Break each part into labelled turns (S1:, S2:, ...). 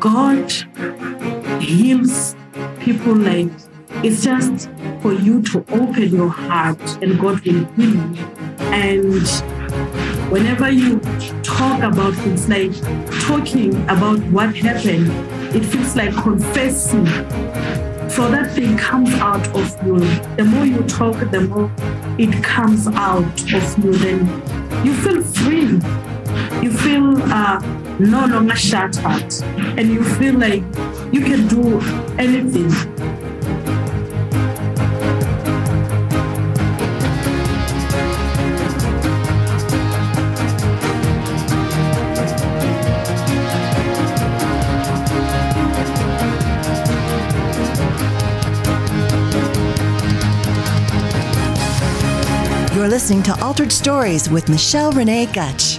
S1: God heals people like it's just for you to open your heart and God will heal you. And whenever you talk about things like talking about what happened, it feels like confessing. So that thing comes out of you. The more you talk, the more it comes out of you. Then you feel free. You feel uh, no longer shattered. And you feel like you can do anything.
S2: You're listening to Altered Stories with Michelle Renee Gutch.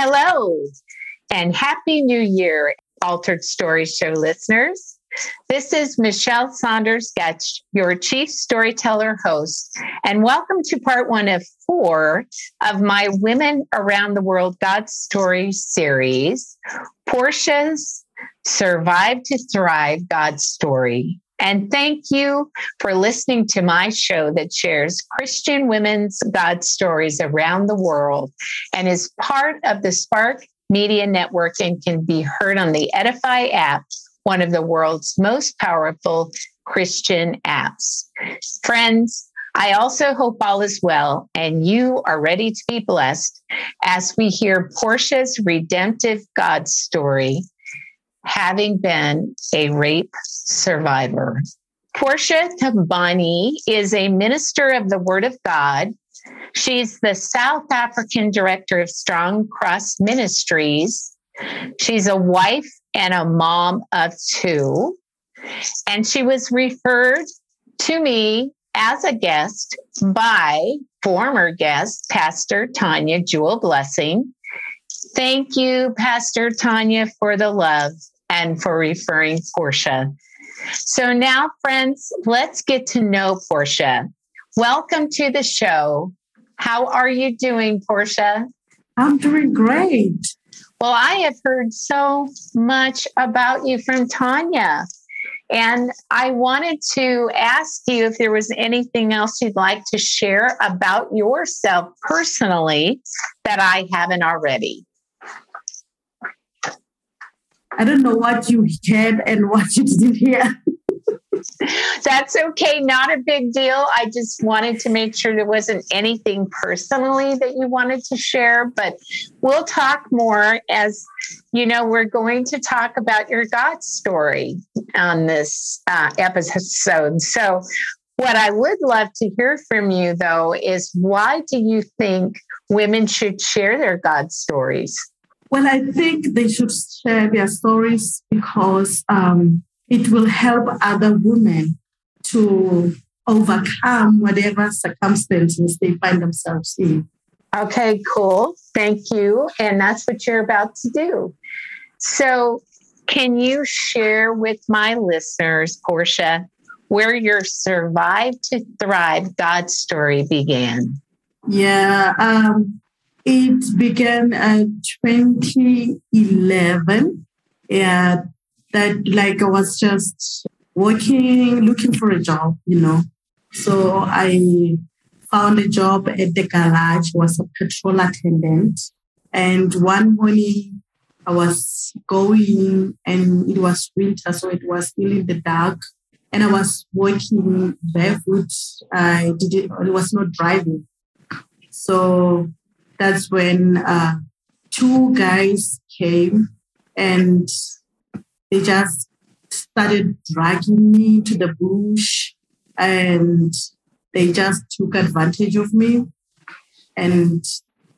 S3: Hello and Happy New Year, Altered Story Show listeners. This is Michelle Saunders Getch, your chief storyteller host, and welcome to part one of four of my Women Around the World God Story series, Portia's Survive to Thrive God Story. And thank you for listening to my show that shares Christian women's God stories around the world and is part of the Spark Media Network and can be heard on the Edify app, one of the world's most powerful Christian apps. Friends, I also hope all is well and you are ready to be blessed as we hear Portia's redemptive God story having been a rape survivor. Portia Tabani is a minister of the Word of God. She's the South African director of Strong Cross Ministries. She's a wife and a mom of two. And she was referred to me as a guest by former guest, Pastor Tanya Jewel Blessing. Thank you, Pastor Tanya, for the love and for referring Portia. So now, friends, let's get to know Portia. Welcome to the show. How are you doing, Portia?
S1: I'm doing great.
S3: Well, I have heard so much about you from Tanya. And I wanted to ask you if there was anything else you'd like to share about yourself personally that I haven't already.
S1: I don't know what you heard and what you didn't hear.
S3: That's okay. Not a big deal. I just wanted to make sure there wasn't anything personally that you wanted to share, but we'll talk more as you know, we're going to talk about your God story on this uh, episode. So, what I would love to hear from you, though, is why do you think women should share their God stories?
S1: Well, I think they should share their stories because um, it will help other women to overcome whatever circumstances they find themselves in.
S3: Okay, cool. Thank you. And that's what you're about to do. So, can you share with my listeners, Portia, where your Survive to Thrive God story began?
S1: Yeah, um, it began at 2011. Yeah, that like I was just working, looking for a job, you know. So I found a job at the garage, was a petrol attendant. And one morning I was going and it was winter, so it was still in the dark. And I was walking barefoot. I did it, I was not driving. So that's when uh, two guys came and they just started dragging me to the bush and they just took advantage of me and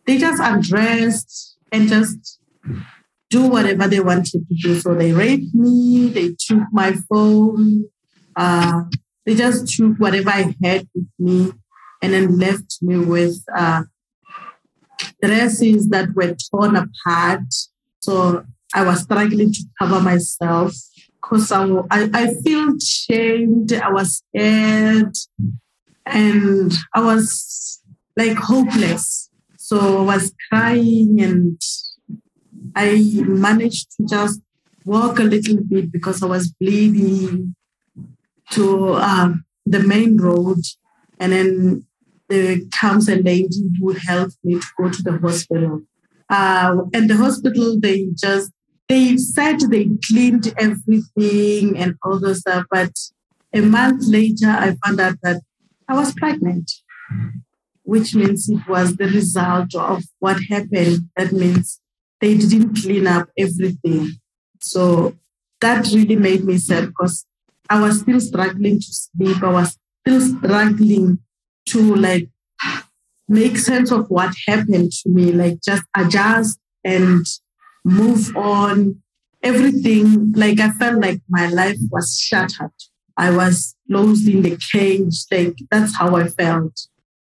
S1: they just undressed and just do whatever they wanted to do. So they raped me, they took my phone, uh, they just took whatever I had with me and then left me with uh, dresses that were torn apart. So I was struggling to cover myself because I, I, I feel shamed, I was scared, and I was like hopeless. So I was crying and I managed to just walk a little bit because I was bleeding to uh, the main road. And then comes a lady who helped me to go to the hospital. Uh, and the hospital, they just, they said they cleaned everything and all those stuff. But a month later, I found out that I was pregnant, which means it was the result of what happened. That means they didn't clean up everything. So that really made me sad because I was still struggling to sleep. I was still struggling to like make sense of what happened to me, like just adjust and move on. Everything, like I felt like my life was shattered. I was closed in the cage. Like that's how I felt.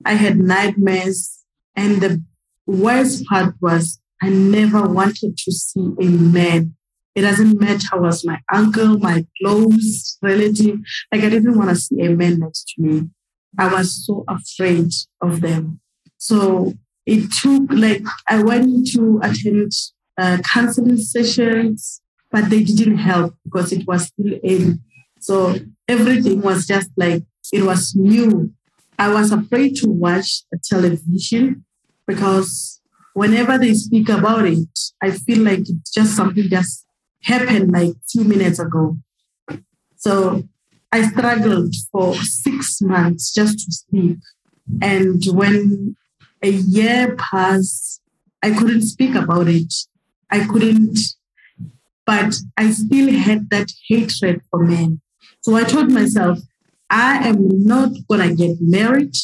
S1: I had nightmares. And the worst part was I never wanted to see a man. It doesn't matter was my uncle, my close relative. Like I didn't want to see a man next to me. I was so afraid of them. So it took like I went to attend uh, counseling sessions, but they didn't help because it was still in. So everything was just like it was new. I was afraid to watch a television because whenever they speak about it, I feel like it's just something just happened like two minutes ago. So I struggled for six months just to sleep. And when a year passed, I couldn't speak about it. I couldn't, but I still had that hatred for men. So I told myself, I am not going to get married.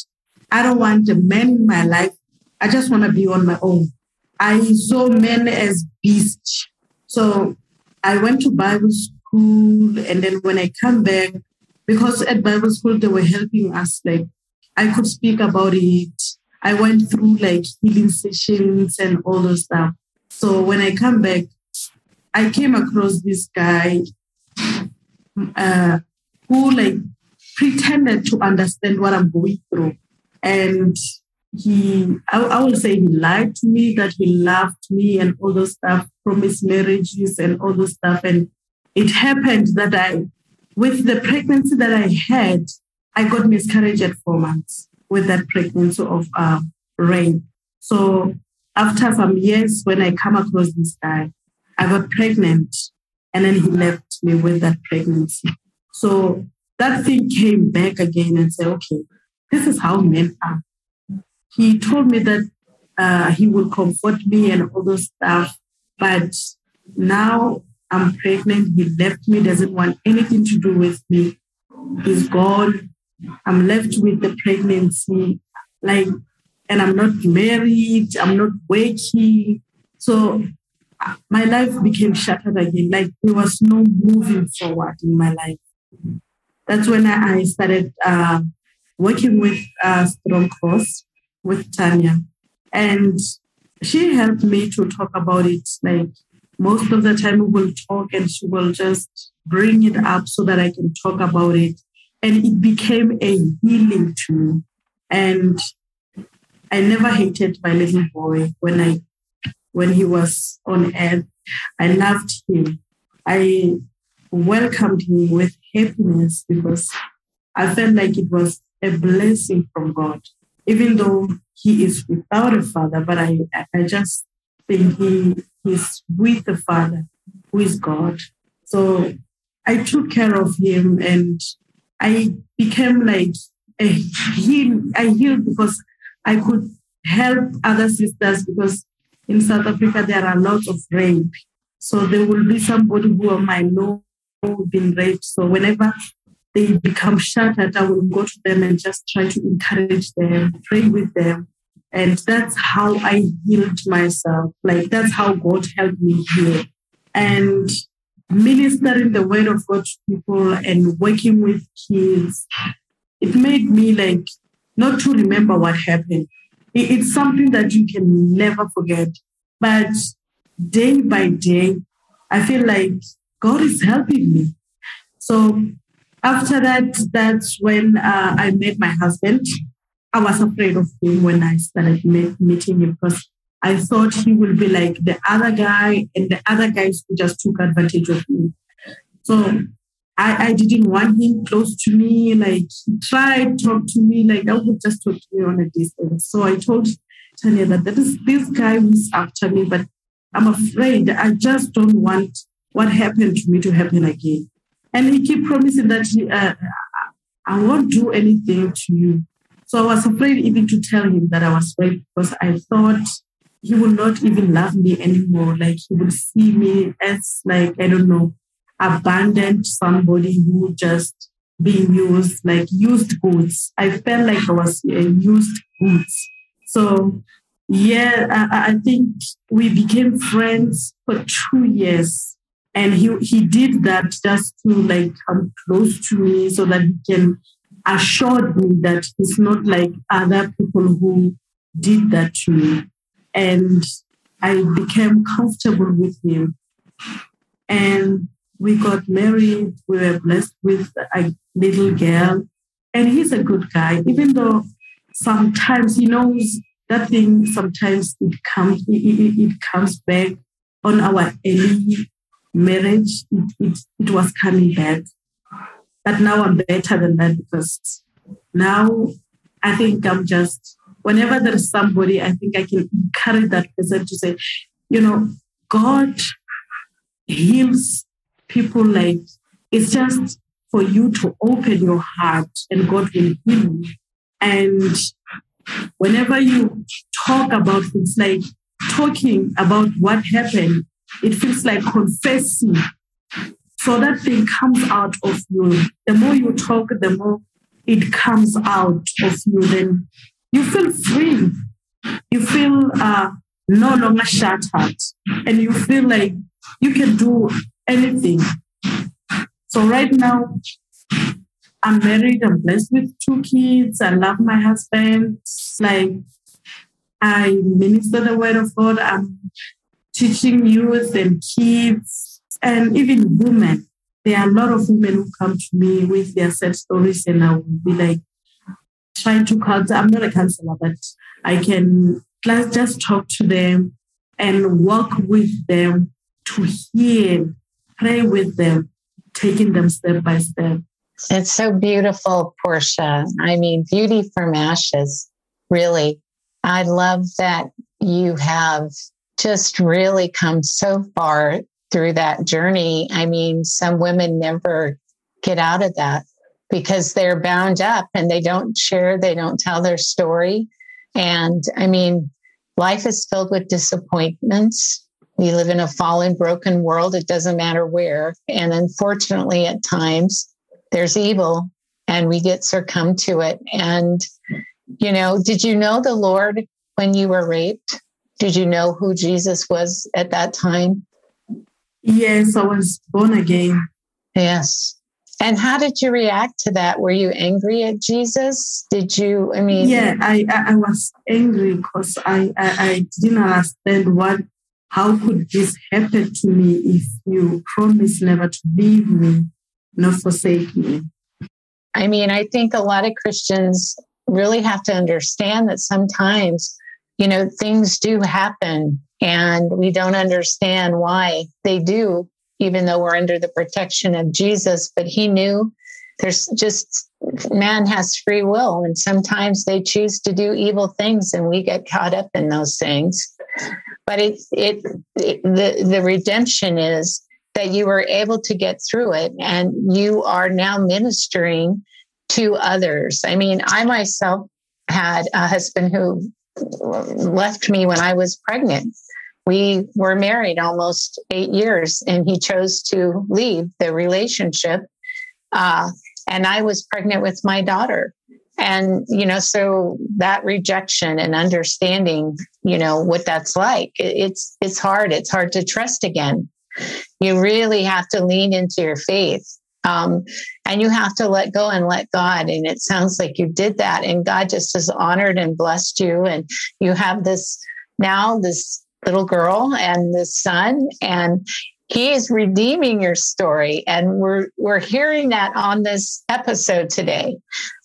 S1: I don't want a man in my life I just want to be on my own. I saw men as beasts. So I went to Bible school. And then when I come back, because at Bible school, they were helping us, like, I could speak about it. I went through like healing sessions and all those stuff. So when I come back, I came across this guy uh, who like pretended to understand what I'm going through. And he I, I will say he lied to me that he loved me and all those stuff promised marriages and all those stuff and it happened that i with the pregnancy that i had i got miscarriage at four months with that pregnancy of uh, rain so after some years when i come across this guy i got pregnant and then he left me with that pregnancy so that thing came back again and said okay this is how men are he told me that uh, he will comfort me and all those stuff. But now I'm pregnant. He left me, doesn't want anything to do with me. He's gone. I'm left with the pregnancy. Like, and I'm not married. I'm not working. So my life became shattered again. Like there was no moving forward in my life. That's when I started uh, working with uh, Strong Cross with Tanya. And she helped me to talk about it. Like most of the time, we will talk and she will just bring it up so that I can talk about it. And it became a healing to me. And I never hated my little boy when I when he was on earth. I loved him. I welcomed him with happiness because I felt like it was a blessing from God even though he is without a father, but I, I just think he is with the Father, who is God. So I took care of him and I became like a heal. I healed because I could help other sisters because in South Africa there are lots of rape. So there will be somebody who might know been raped. So whenever they become shattered, I will go to them and just try to encourage them, pray with them, And that's how I healed myself. Like that's how God helped me heal. And ministering the word of God to people and working with kids, it made me like not to remember what happened. It's something that you can never forget. But day by day, I feel like God is helping me. So after that, that's when uh, I met my husband. I was afraid of him when I started meeting him because I thought he would be like the other guy, and the other guys who just took advantage of me. So I, I didn't want him close to me. Like he tried to talk to me, like I would just talk to me on a distance. So I told Tanya that that is this guy who's after me, but I'm afraid. I just don't want what happened to me to happen again. And he kept promising that he, uh, I won't do anything to you. So I was afraid even to tell him that I was raped because I thought he would not even love me anymore. Like he would see me as like, I don't know, abandoned somebody who just being used, like used goods. I felt like I was uh, used goods. So yeah, I, I think we became friends for two years. And he, he did that just to like come close to me so that he can assure me that it's not like other people who did that to me. And I became comfortable with him. And we got married. We were blessed with a little girl. And he's a good guy, even though sometimes he knows that thing sometimes it comes it, it, it comes back on our early marriage it, it, it was coming back but now i'm better than that because now i think i'm just whenever there's somebody i think i can encourage that person to say you know god heals people like it's just for you to open your heart and god will heal you and whenever you talk about things like talking about what happened, it feels like confessing. So that thing comes out of you. The more you talk, the more it comes out of you. Then you feel free. You feel uh, no longer shattered. And you feel like you can do anything. So right now, I'm married, I'm blessed with two kids, I love my husband. Like I minister the word of God, I'm teaching youth and kids and even women. There are a lot of women who come to me with their sad stories, and I will be like trying to counsel. I'm not a counselor, but I can just talk to them and work with them to heal, pray with them, taking them step by step.
S3: It's so beautiful, Portia. I mean, beauty from ashes, really. I love that you have just really come so far through that journey. I mean, some women never get out of that because they're bound up and they don't share, they don't tell their story. And I mean, life is filled with disappointments. We live in a fallen, broken world. It doesn't matter where. And unfortunately, at times, there's evil and we get succumb to it. And, you know, did you know the Lord when you were raped? Did you know who Jesus was at that time?
S1: Yes, I was born again.
S3: Yes. And how did you react to that? Were you angry at Jesus? Did you, I mean,
S1: yeah, I, I, was angry because I, I, I didn't understand what, how could this happen to me if you promise never to leave me? not forsake me.
S3: I mean, I think a lot of Christians really have to understand that sometimes, you know, things do happen and we don't understand why they do, even though we're under the protection of Jesus. But he knew there's just man has free will and sometimes they choose to do evil things and we get caught up in those things but it, it, it the the redemption is that you were able to get through it and you are now ministering to others. I mean, I myself had a husband who left me when I was pregnant. We were married almost eight years and he chose to leave the relationship. Uh, and I was pregnant with my daughter. And, you know, so that rejection and understanding, you know, what that's like, it's, it's hard. It's hard to trust again. You really have to lean into your faith. Um, and you have to let go and let God. And it sounds like you did that. And God just has honored and blessed you. And you have this now, this little girl and this son. And he is redeeming your story. And we're we're hearing that on this episode today.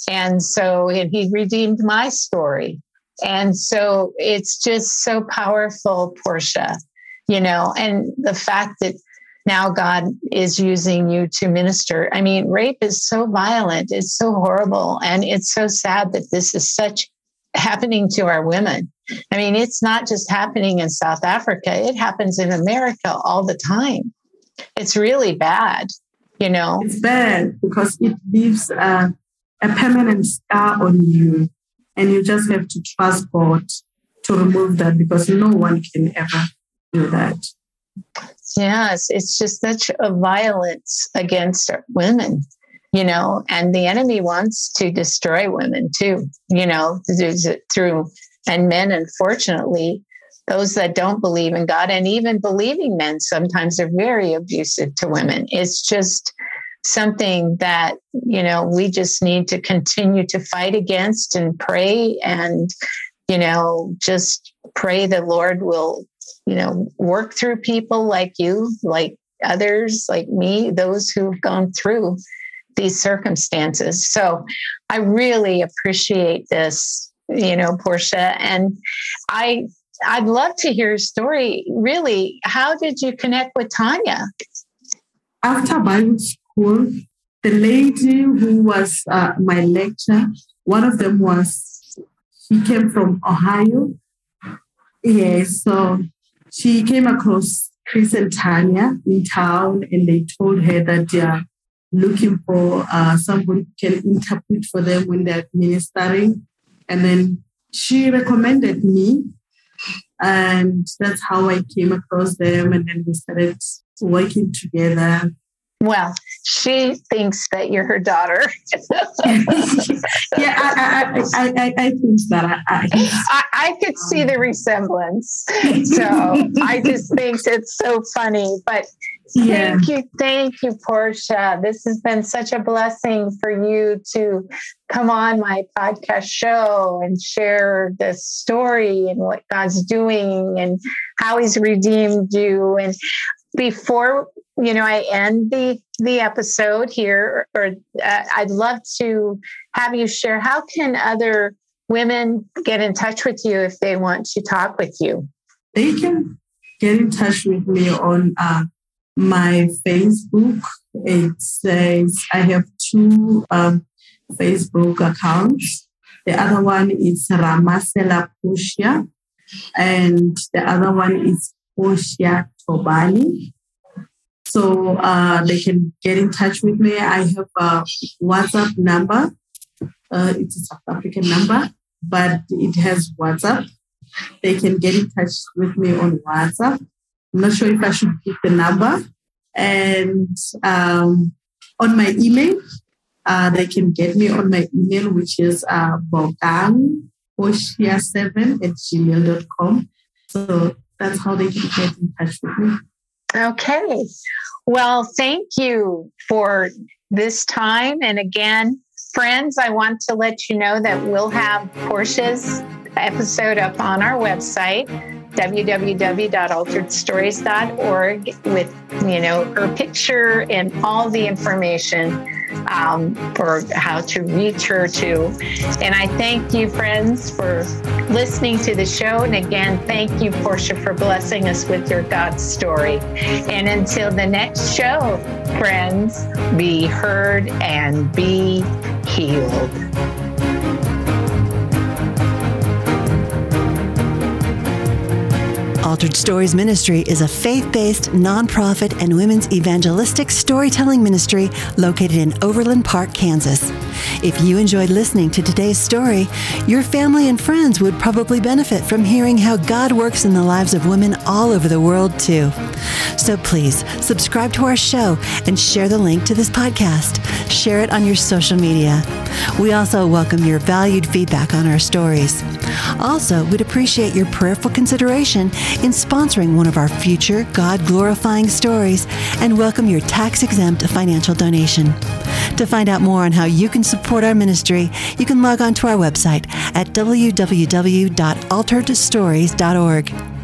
S3: And so and he redeemed my story. And so it's just so powerful portia you know and the fact that now god is using you to minister. I mean rape is so violent. It's so horrible. And it's so sad that this is such happening to our women I mean, it's not just happening in South Africa, it happens in America all the time. It's really bad, you know.
S1: It's bad because it leaves a, a permanent scar on you, and you just have to trust God to remove that because no one can ever do that.
S3: Yes, it's just such a violence against women you know, and the enemy wants to destroy women too, you know, through and men, unfortunately, those that don't believe in God and even believing men sometimes are very abusive to women. It's just something that, you know, we just need to continue to fight against and pray and, you know, just pray the Lord will, you know, work through people like you, like others, like me, those who've gone through these circumstances. So I really appreciate this you know, Portia. And I I'd love to hear a story. Really, how did you connect with Tanya?
S1: After Bible school, the lady who was uh, my lecturer, one of them was, she came from Ohio. Yeah, so she came across Chris and Tanya in town, and they told her that they are looking for uh, someone who can interpret for them when they're ministering. And then she recommended me. And that's how I came across them. And then we started working together.
S3: Well, she thinks that you're her daughter.
S1: yeah, I, I, I, I, think that I,
S3: I, I could see the resemblance. So I just think it's so funny. But. Thank you. Thank you, Portia. This has been such a blessing for you to come on my podcast show and share this story and what God's doing and how he's redeemed you. And before, you know, I end the, the episode here, or uh, I'd love to have you share how can other women get in touch with you if they want to talk with you?
S1: They can get in touch with me on uh, my Facebook. It says I have two um, Facebook accounts. The other one is Ramasela Pushia, and the other one is Pushia Tobani. So uh, they can get in touch with me. I have a WhatsApp number. Uh, it's a South African number, but it has WhatsApp. They can get in touch with me on WhatsApp. I'm not sure if I should give the number. And um, on my email, uh, they can get me on my email, which is uh, bogang7 at gmail.com. So that's how they can get in touch with me.
S3: Okay. Well, thank you for this time. And again, friends, I want to let you know that we'll have Portia's episode up on our website www.alteredstories.org with you know her picture and all the information um, for how to reach her too. And I thank you, friends, for listening to the show. And again, thank you, Portia, for blessing us with your God story. And until the next show, friends, be heard and be healed.
S2: Altered Stories Ministry is a faith based, nonprofit, and women's evangelistic storytelling ministry located in Overland Park, Kansas. If you enjoyed listening to today's story, your family and friends would probably benefit from hearing how God works in the lives of women all over the world, too. So please subscribe to our show and share the link to this podcast. Share it on your social media. We also welcome your valued feedback on our stories. Also, we'd appreciate your prayerful consideration in sponsoring one of our future God glorifying stories and welcome your tax exempt financial donation. To find out more on how you can support our ministry, you can log on to our website at www.alteredstories.org.